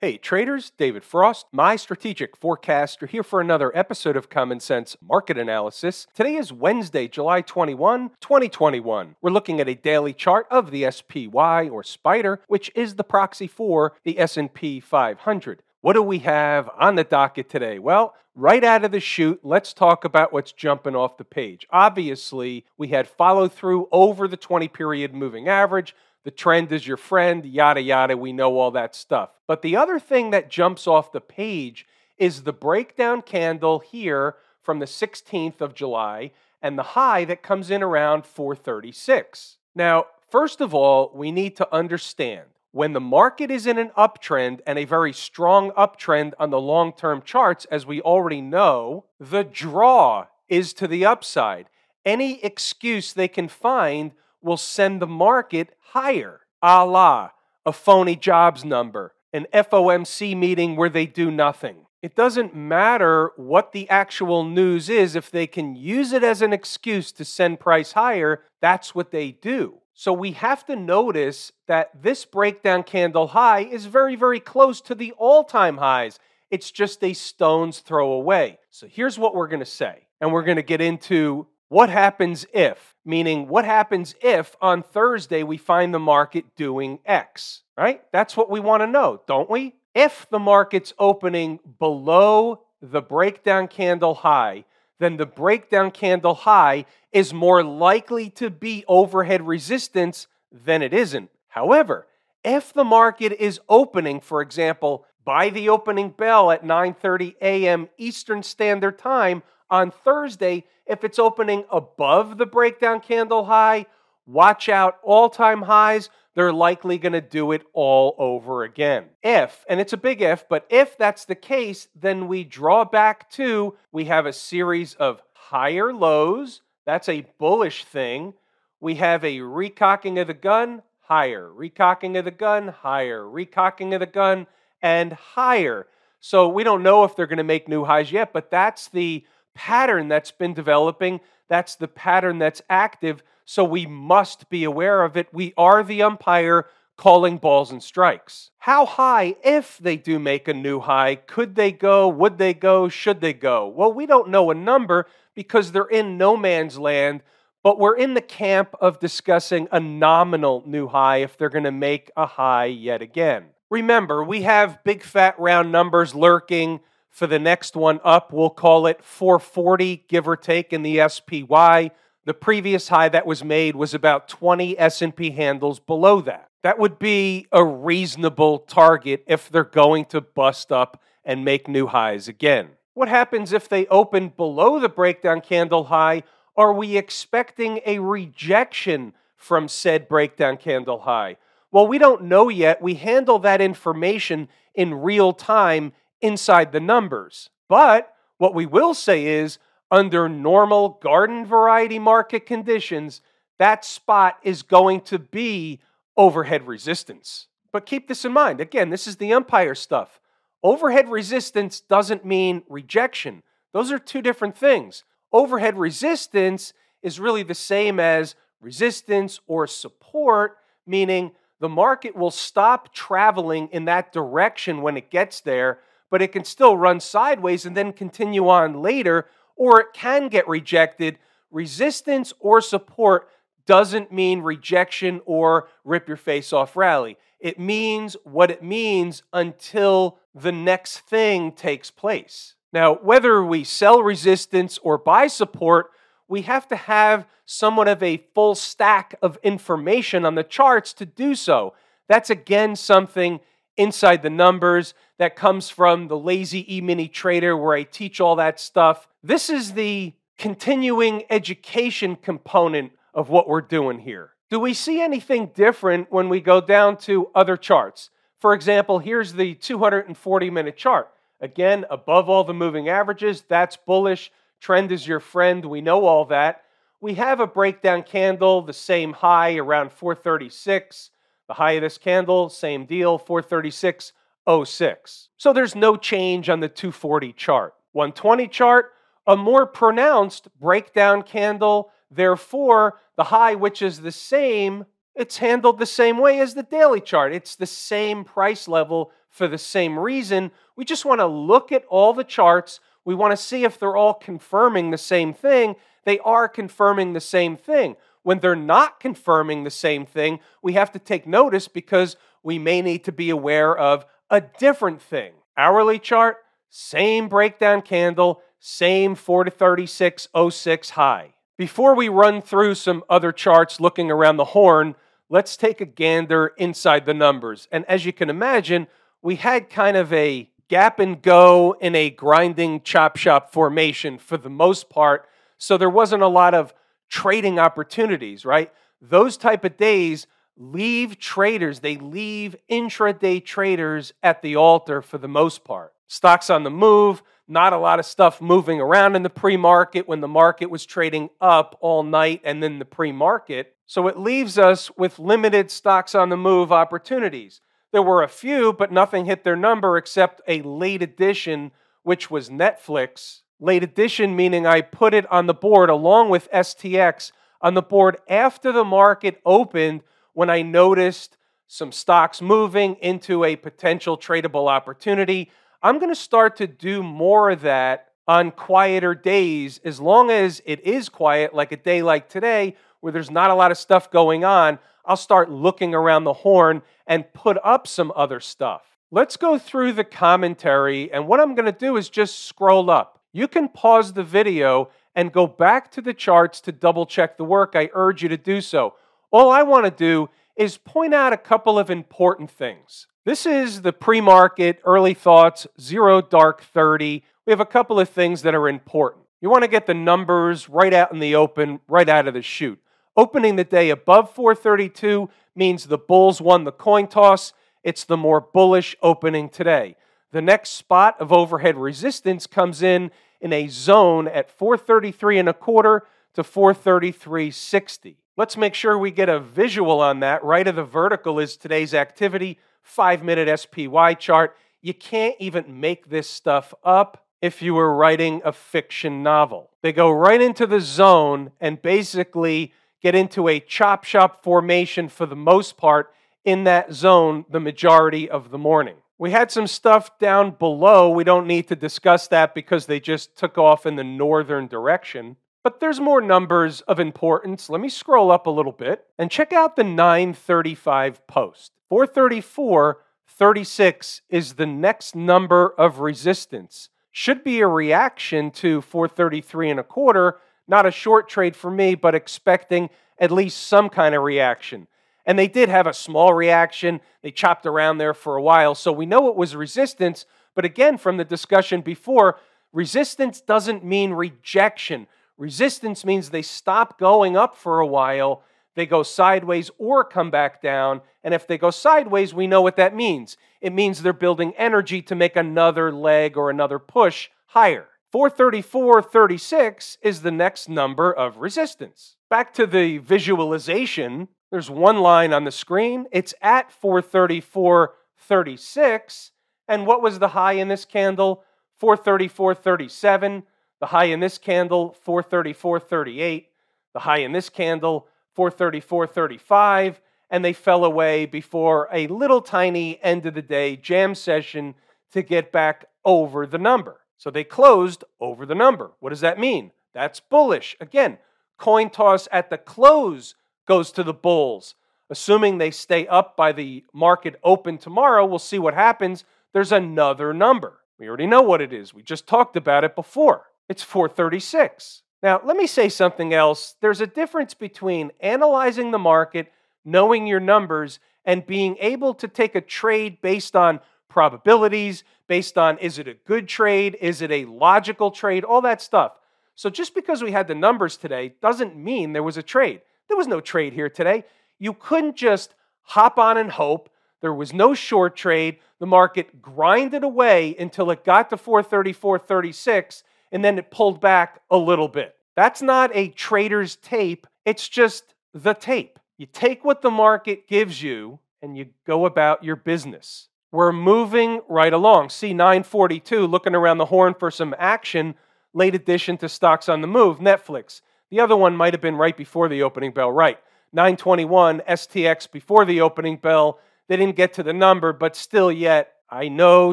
Hey traders, David Frost, my strategic forecaster here for another episode of Common Sense Market Analysis. Today is Wednesday, July 21, 2021. We're looking at a daily chart of the SPY or Spider, which is the proxy for the S&P 500. What do we have on the docket today? Well, right out of the chute, let's talk about what's jumping off the page. Obviously, we had follow through over the 20 period moving average the trend is your friend, yada, yada. We know all that stuff. But the other thing that jumps off the page is the breakdown candle here from the 16th of July and the high that comes in around 436. Now, first of all, we need to understand when the market is in an uptrend and a very strong uptrend on the long term charts, as we already know, the draw is to the upside. Any excuse they can find will send the market higher, a la a phony jobs number, an FOMC meeting where they do nothing. It doesn't matter what the actual news is, if they can use it as an excuse to send price higher, that's what they do. So we have to notice that this breakdown candle high is very, very close to the all time highs. It's just a stone's throw away. So here's what we're going to say. And we're going to get into what happens if, meaning what happens if on Thursday we find the market doing X, right? That's what we want to know, don't we? If the market's opening below the breakdown candle high, then the breakdown candle high is more likely to be overhead resistance than it isn't. However, if the market is opening, for example, by the opening bell at 9:30 a.m. Eastern Standard Time on Thursday, if it's opening above the breakdown candle high, watch out, all time highs, they're likely going to do it all over again. If, and it's a big if, but if that's the case, then we draw back to we have a series of higher lows. That's a bullish thing. We have a recocking of the gun, higher, recocking of the gun, higher, recocking of the gun, and higher. So we don't know if they're going to make new highs yet, but that's the pattern that's been developing. That's the pattern that's active. So we must be aware of it. We are the umpire calling balls and strikes. How high, if they do make a new high, could they go? Would they go? Should they go? Well, we don't know a number because they're in no man's land, but we're in the camp of discussing a nominal new high if they're going to make a high yet again. Remember, we have big fat round numbers lurking for the next one up, we'll call it 440, give or take, in the SPY. The previous high that was made was about 20 S&P handles below that. That would be a reasonable target if they're going to bust up and make new highs again. What happens if they open below the breakdown candle high? Are we expecting a rejection from said breakdown candle high? Well, we don't know yet. We handle that information in real time inside the numbers. But what we will say is, under normal garden variety market conditions, that spot is going to be overhead resistance. But keep this in mind. Again, this is the umpire stuff. Overhead resistance doesn't mean rejection, those are two different things. Overhead resistance is really the same as resistance or support, meaning the market will stop traveling in that direction when it gets there but it can still run sideways and then continue on later, or it can get rejected. Resistance or support doesn't mean rejection or rip your face off rally. It means what it means until the next thing takes place. Now, whether we sell resistance or buy support, we have to have somewhat of a full stack of information on the charts to do so. That's again something inside the numbers that comes from the lazy e-mini trader where I teach all that stuff. This is the continuing education component of what we're doing here. Do we see anything different when we go down to other charts? For example, here's the 240 minute chart. Again, above all the moving averages, that's bullish. Trend is your friend. We know all that. We have a breakdown candle, the same high around 436. The high of this candle, same deal, 436.06. So there's no change on the 240 chart. 120 chart, a more pronounced breakdown candle. Therefore, the high, which is the same, it's handled the same way as the daily chart. It's the same price level for the same reason. We just want to look at all the charts. We want to see if they're all confirming the same thing. They are confirming the same thing. When they're not confirming the same thing, we have to take notice because we may need to be aware of a different thing. Hourly chart, same breakdown candle, same 4 to 36.06 high. Before we run through some other charts looking around the horn, let's take a gander inside the numbers. And as you can imagine, we had kind of a gap and go in a grinding chop shop formation for the most part. So there wasn't a lot of trading opportunities, right? Those type of days leave traders, they leave intraday traders at the altar for the most part. Stocks on the move, not a lot of stuff moving around in the pre market when the market was trading up all night and then the pre market. So it leaves us with limited stocks on the move opportunities. There were a few, but nothing hit their number except a late addition, which was Netflix. Late addition meaning I put it on the board along with STX on the board after the market opened when I noticed some stocks moving into a potential tradable opportunity. I'm going to start to do more of that on quieter days as long as it is quiet, like a day like today, where there's not a lot of stuff going on. I'll start looking around the horn and put up some other stuff. Let's go through the commentary, and what I'm going to do is just scroll up. You can pause the video and go back to the charts to double check the work. I urge you to do so. All I want to do is point out a couple of important things. This is the pre market early thoughts, zero dark 30. We have a couple of things that are important. You want to get the numbers right out in the open, right out of the chute. Opening the day above 432 means the Bulls won the coin toss. It's the more bullish opening today. The next spot of overhead resistance comes in in a zone at 433 and a quarter to 433.60. Let's make sure we get a visual on that. Right of the vertical is today's activity five minute SPY chart. You can't even make this stuff up if you were writing a fiction novel. They go right into the zone and basically get into a chop shop formation for the most part in that zone the majority of the morning. We had some stuff down below. We don't need to discuss that because they just took off in the northern direction. But there's more numbers of importance. Let me scroll up a little bit and check out the 935 post. 434, 36 is the next number of resistance. Should be a reaction to 433 and a quarter, not a short trade for me, but expecting at least some kind of reaction. And they did have a small reaction. They chopped around there for a while. So we know it was resistance. But again, from the discussion before, resistance doesn't mean rejection. Resistance means they stop going up for a while, they go sideways or come back down. And if they go sideways, we know what that means. It means they're building energy to make another leg or another push higher. 434.36 is the next number of resistance. Back to the visualization, there's one line on the screen. It's at 434.36. And what was the high in this candle? 434.37. The high in this candle, 434.38. The high in this candle, 434.35. And they fell away before a little tiny end of the day jam session to get back over the number. So they closed over the number. What does that mean? That's bullish. Again, coin toss at the close goes to the bulls. Assuming they stay up by the market open tomorrow, we'll see what happens. There's another number. We already know what it is. We just talked about it before. It's 436. Now, let me say something else. There's a difference between analyzing the market, knowing your numbers, and being able to take a trade based on probabilities, based on is it a good trade, is it a logical trade, all that stuff. So just because we had the numbers today doesn't mean there was a trade. There was no trade here today. You couldn't just hop on and hope. There was no short trade. The market grinded away until it got to 434.36 and then it pulled back a little bit. That's not a trader's tape, it's just the tape. You take what the market gives you and you go about your business. We're moving right along. See 942 looking around the horn for some action. Late addition to stocks on the move, Netflix. The other one might have been right before the opening bell, right? 921 STX before the opening bell. They didn't get to the number, but still yet I know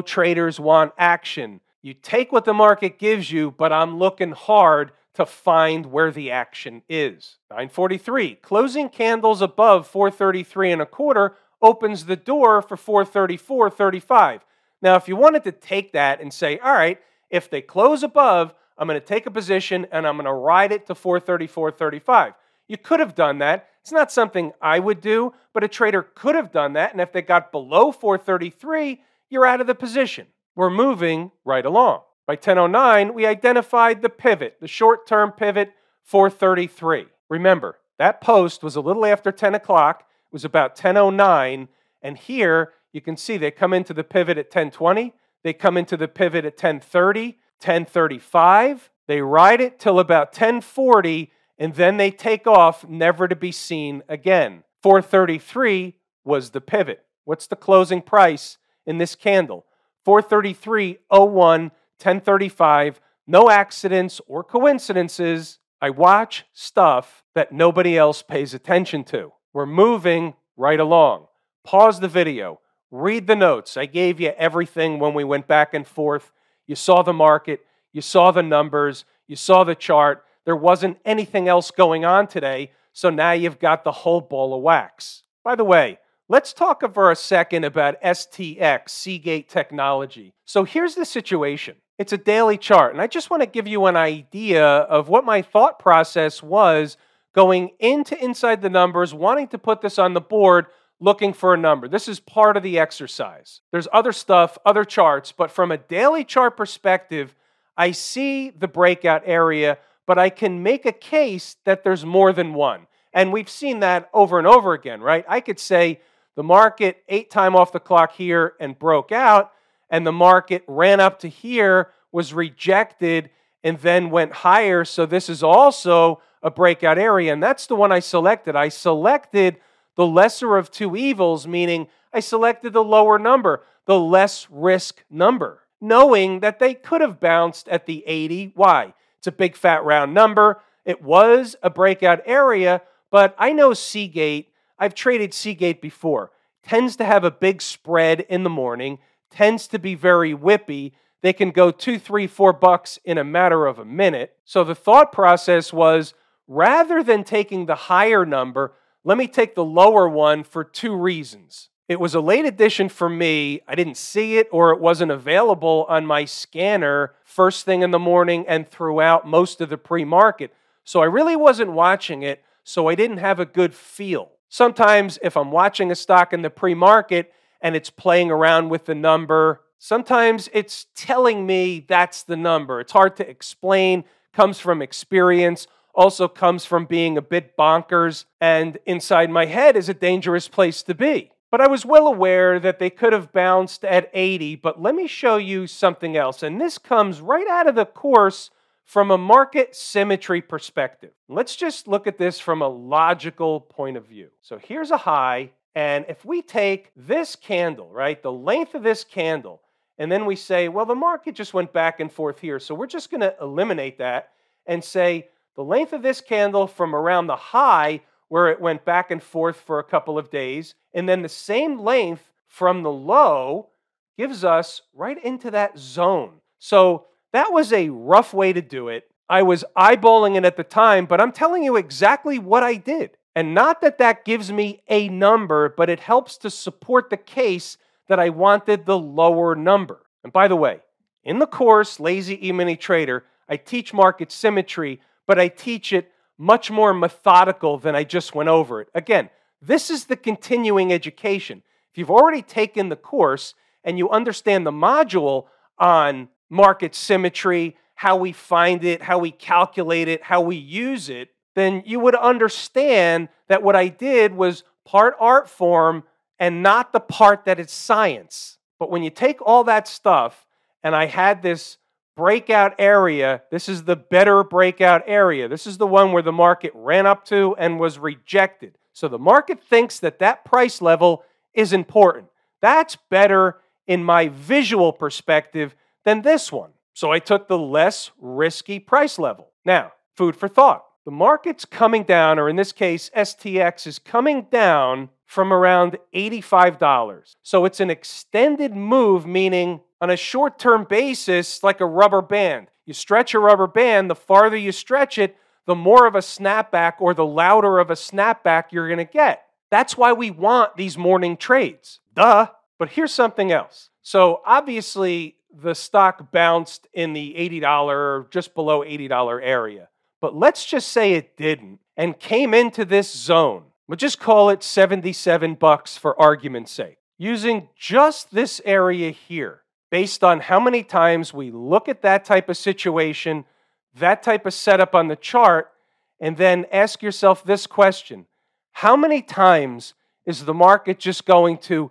traders want action. You take what the market gives you, but I'm looking hard to find where the action is. 943, closing candles above 433 and a quarter opens the door for 434.35. Now, if you wanted to take that and say, all right, if they close above, I'm going to take a position and I'm going to ride it to 434.35. You could have done that. It's not something I would do, but a trader could have done that. And if they got below 433, you're out of the position. We're moving right along. By 1009, we identified the pivot, the short term pivot 433. Remember, that post was a little after 10 o'clock. It was about 1009. And here you can see they come into the pivot at 1020. They come into the pivot at 1030, 1035. They ride it till about 1040 and then they take off, never to be seen again. 433 was the pivot. What's the closing price in this candle? 433.01, 1035. No accidents or coincidences. I watch stuff that nobody else pays attention to. We're moving right along. Pause the video. Read the notes. I gave you everything when we went back and forth. You saw the market, you saw the numbers, you saw the chart. There wasn't anything else going on today, so now you've got the whole ball of wax. By the way, let's talk for a second about STX, Seagate Technology. So here's the situation it's a daily chart, and I just want to give you an idea of what my thought process was going into Inside the Numbers, wanting to put this on the board looking for a number. This is part of the exercise. There's other stuff, other charts, but from a daily chart perspective, I see the breakout area but I can make a case that there's more than one. And we've seen that over and over again, right? I could say the market ate time off the clock here and broke out, and the market ran up to here, was rejected, and then went higher. So this is also a breakout area. And that's the one I selected. I selected the lesser of two evils, meaning I selected the lower number, the less risk number, knowing that they could have bounced at the 80. Why? It's a big fat round number. It was a breakout area, but I know Seagate, I've traded Seagate before, tends to have a big spread in the morning, tends to be very whippy. They can go two, three, four bucks in a matter of a minute. So the thought process was rather than taking the higher number, let me take the lower one for two reasons. It was a late addition for me. I didn't see it or it wasn't available on my scanner first thing in the morning and throughout most of the pre market. So I really wasn't watching it, so I didn't have a good feel. Sometimes, if I'm watching a stock in the pre market and it's playing around with the number, sometimes it's telling me that's the number. It's hard to explain, comes from experience also comes from being a bit bonkers, and inside my head is a dangerous place to be. But I was well aware that they could have bounced at 80. But let me show you something else. And this comes right out of the course from a market symmetry perspective. Let's just look at this from a logical point of view. So here's a high. And if we take this candle, right, the length of this candle, and then we say, well, the market just went back and forth here. So we're just going to eliminate that and say the length of this candle from around the high where it went back and forth for a couple of days. And then the same length from the low gives us right into that zone. So that was a rough way to do it. I was eyeballing it at the time, but I'm telling you exactly what I did. And not that that gives me a number, but it helps to support the case that I wanted the lower number. And by the way, in the course, Lazy E-mini Trader, I teach market symmetry, but I teach it much more methodical than I just went over it. Again, this is the continuing education. If you've already taken the course and you understand the module on market symmetry, how we find it, how we calculate it, how we use it, then you would understand that what I did was part art form and not the part that is science. But when you take all that stuff, and I had this breakout area, this is the better breakout area. This is the one where the market ran up to and was rejected. So the market thinks that that price level is important. That's better in my visual perspective than this one. So I took the less risky price level. Now, food for thought. The market's coming down, or in this case, STX is coming down from around $85. So it's an extended move, meaning on a short term basis, like a rubber band. You stretch a rubber band, the farther you stretch it, the more of a snapback or the louder of a snapback you're going to get. That's why we want these morning trades. Duh. But here's something else. So obviously, the stock bounced in the $80, just below $80 area. But let's just say it didn't and came into this zone. We'll just call it 77 bucks for argument's sake. Using just this area here, based on how many times we look at that type of situation, that type of setup on the chart, and then ask yourself this question How many times is the market just going to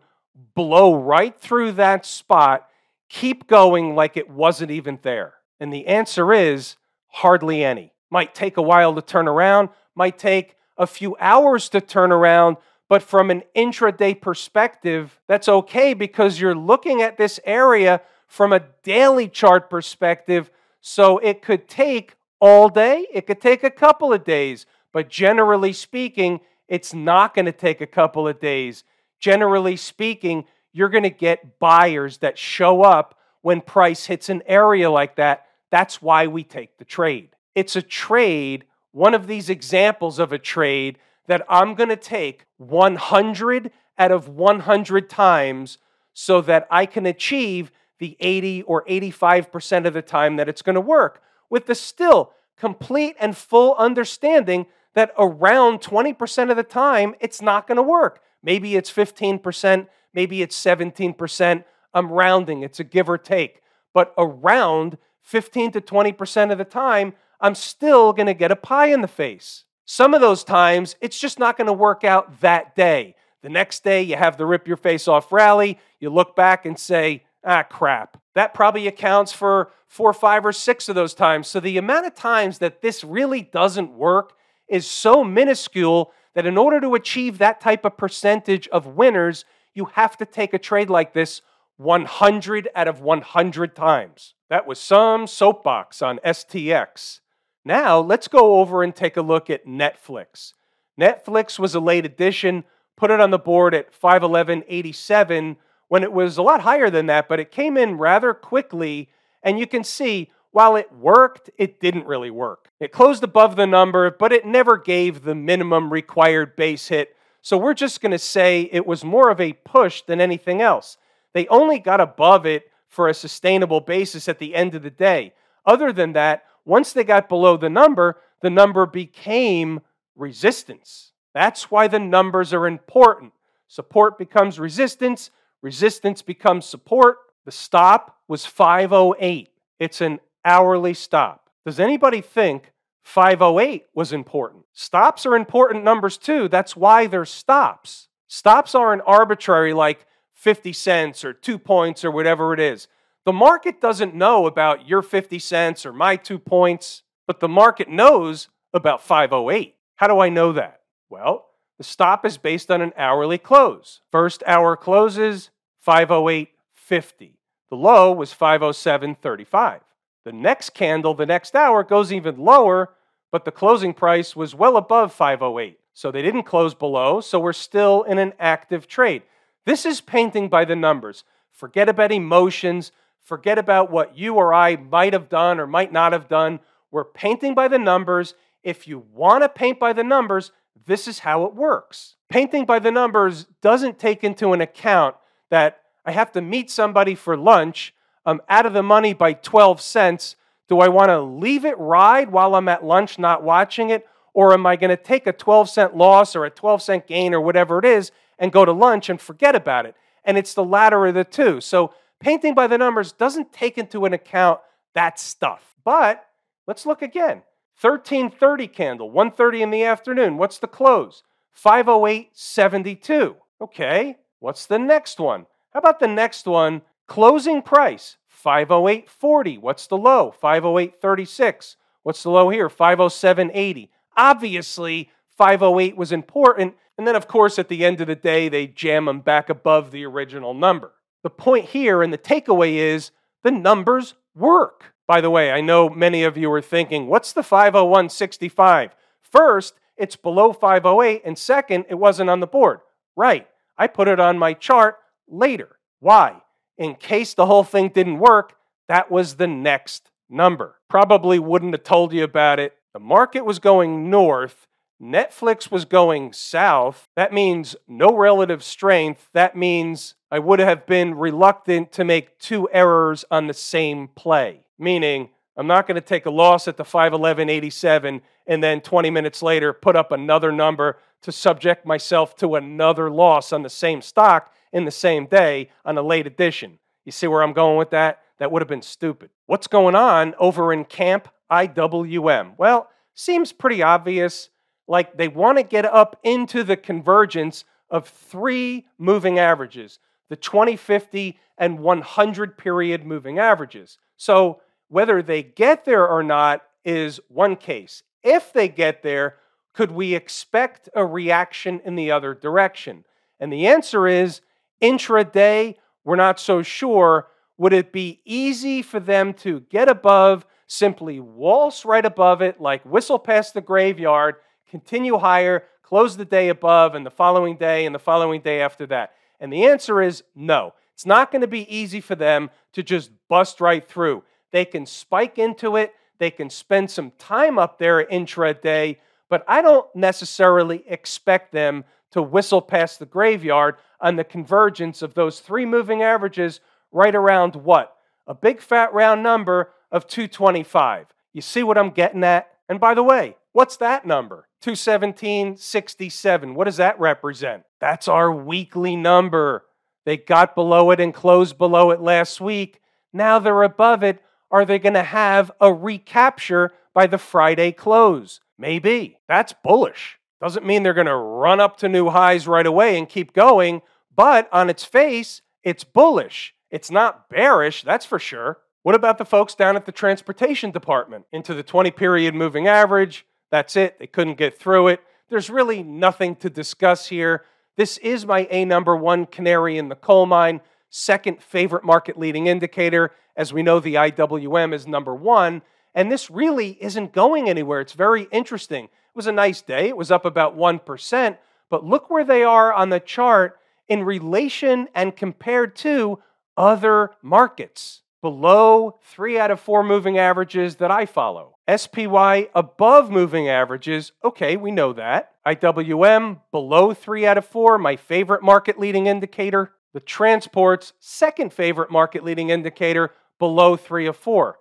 blow right through that spot, keep going like it wasn't even there? And the answer is hardly any. Might take a while to turn around, might take a few hours to turn around, but from an intraday perspective, that's okay because you're looking at this area from a daily chart perspective. So it could take all day, it could take a couple of days, but generally speaking, it's not going to take a couple of days. Generally speaking, you're going to get buyers that show up when price hits an area like that. That's why we take the trade. It's a trade, one of these examples of a trade that I'm going to take 100 out of 100 times so that I can achieve the 80 or 85% of the time that it's going to work with the still complete and full understanding that around 20% of the time it's not going to work. Maybe it's 15%, maybe it's 17%. I'm rounding, it's a give or take. But around 15 to 20% of the time, I'm still going to get a pie in the face. Some of those times, it's just not going to work out that day. The next day, you have the rip your face off rally. You look back and say, ah, crap. That probably accounts for four, five, or six of those times. So the amount of times that this really doesn't work is so minuscule that in order to achieve that type of percentage of winners, you have to take a trade like this 100 out of 100 times. That was some soapbox on STX. Now, let's go over and take a look at Netflix. Netflix was a late addition, put it on the board at 511.87 when it was a lot higher than that, but it came in rather quickly. And you can see, while it worked, it didn't really work. It closed above the number, but it never gave the minimum required base hit. So we're just going to say it was more of a push than anything else. They only got above it for a sustainable basis at the end of the day. Other than that, once they got below the number, the number became resistance. That's why the numbers are important. Support becomes resistance, resistance becomes support. The stop was 508. It's an hourly stop. Does anybody think 508 was important? Stops are important numbers too. That's why they're stops. Stops aren't arbitrary like 50 cents or two points or whatever it is. The market doesn't know about your 50 cents or my two points, but the market knows about 508. How do I know that? Well, the stop is based on an hourly close. First hour closes 508.50. The low was 507.35. The next candle, the next hour, goes even lower, but the closing price was well above 508. So they didn't close below, so we're still in an active trade. This is painting by the numbers. Forget about emotions. Forget about what you or I might have done or might not have done. We're painting by the numbers. If you want to paint by the numbers, this is how it works. Painting by the numbers doesn't take into an account that I have to meet somebody for lunch. I'm out of the money by 12 cents. Do I want to leave it ride while I'm at lunch not watching it? Or am I going to take a 12 cent loss or a 12 cent gain or whatever it is and go to lunch and forget about it? And it's the latter of the two. So painting by the numbers doesn't take into an account that stuff. But let's look again. 1330 candle, 1:30 in the afternoon. What's the close? 508.72. Okay. What's the next one? How about the next one? Closing price 508.40. What's the low? 508.36. What's the low here? 507.80. Obviously, 508 was important. And then, of course, at the end of the day, they jam them back above the original number. The point here and the takeaway is the numbers work. By the way, I know many of you are thinking, what's the 501.65? First, it's below 508, and second, it wasn't on the board. Right. I put it on my chart later. Why? In case the whole thing didn't work, that was the next number. Probably wouldn't have told you about it. The market was going north. Netflix was going south. That means no relative strength. That means I would have been reluctant to make two errors on the same play. Meaning, I'm not going to take a loss at the 511.87 and then 20 minutes later put up another number to subject myself to another loss on the same stock in the same day on a late edition. You see where I'm going with that? That would have been stupid. What's going on over in Camp IWM? Well, seems pretty obvious. Like they want to get up into the convergence of three moving averages the 20, 50, and 100 period moving averages. So whether they get there or not is one case. If they get there, could we expect a reaction in the other direction? And the answer is intraday, we're not so sure. Would it be easy for them to get above, simply waltz right above it, like whistle past the graveyard, continue higher, close the day above, and the following day, and the following day after that? And the answer is no. It's not going to be easy for them to just bust right through. They can spike into it, they can spend some time up there intraday, but I don't necessarily expect them to whistle past the graveyard on the convergence of those three moving averages right around what? A big fat round number of 225. You see what I'm getting at? And by the way, what's that number? 217.67. What does that represent? That's our weekly number. They got below it and closed below it last week. Now they're above it. Are they going to have a recapture by the Friday close? Maybe. That's bullish. Doesn't mean they're going to run up to new highs right away and keep going, but on its face, it's bullish. It's not bearish, that's for sure. What about the folks down at the transportation department? Into the 20 period moving average. That's it. They couldn't get through it. There's really nothing to discuss here. This is my A number one canary in the coal mine, second favorite market leading indicator. As we know, the IWM is number one. And this really isn't going anywhere. It's very interesting. It was a nice day. It was up about 1%. But look where they are on the chart in relation and compared to other markets below three out of four moving averages that I follow. SPY above moving averages, okay, we know that. IWM below three out of four, my favorite market leading indicator. The transports, second favorite market leading indicator, below three of four.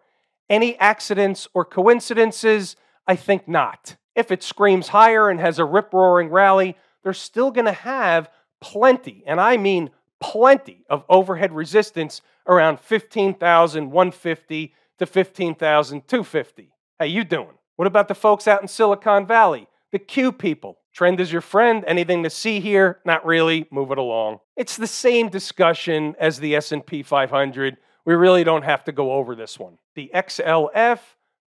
Any accidents or coincidences? I think not. If it screams higher and has a rip roaring rally, they're still going to have plenty, and I mean plenty, of overhead resistance around 15,150 to 15,250. How you doing? What about the folks out in Silicon Valley? The Q people. Trend is your friend. Anything to see here? Not really. Move it along. It's the same discussion as the S&P 500 we really don't have to go over this one. The XLF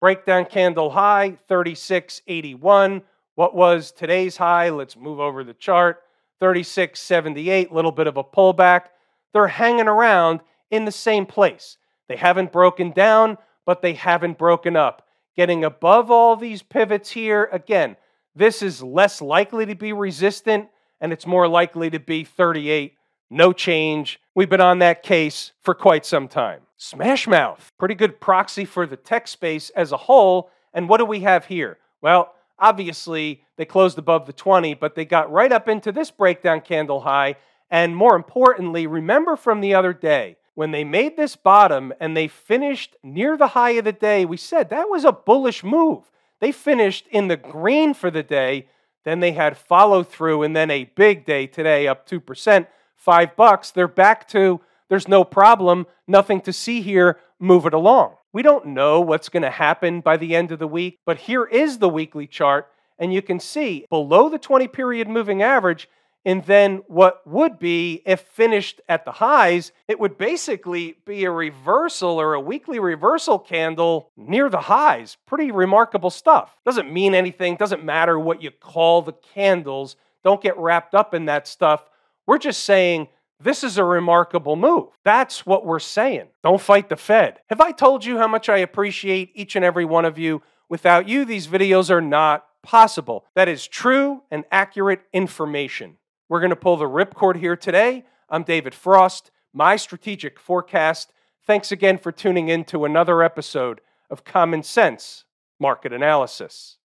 breakdown candle high 3681. What was today's high? Let's move over the chart. 3678, little bit of a pullback. They're hanging around in the same place. They haven't broken down, but they haven't broken up. Getting above all these pivots here, again, this is less likely to be resistant and it's more likely to be 38 no change. We've been on that case for quite some time. Smashmouth, pretty good proxy for the tech space as a whole. And what do we have here? Well, obviously, they closed above the 20, but they got right up into this breakdown candle high. And more importantly, remember from the other day, when they made this bottom and they finished near the high of the day, we said that was a bullish move. They finished in the green for the day. Then they had follow through and then a big day today, up 2% five bucks, they're back to there's no problem, nothing to see here, move it along. We don't know what's going to happen by the end of the week, but here is the weekly chart, and you can see below the 20 period moving average, and then what would be, if finished at the highs, it would basically be a reversal or a weekly reversal candle near the highs. Pretty remarkable stuff. Doesn't mean anything, doesn't matter what you call the candles. Don't get wrapped up in that stuff. We're just saying this is a remarkable move. That's what we're saying. Don't fight the Fed. Have I told you how much I appreciate each and every one of you? Without you, these videos are not possible. That is true and accurate information. We're going to pull the ripcord here today. I'm David Frost, my strategic forecast. Thanks again for tuning in to another episode of Common Sense Market Analysis.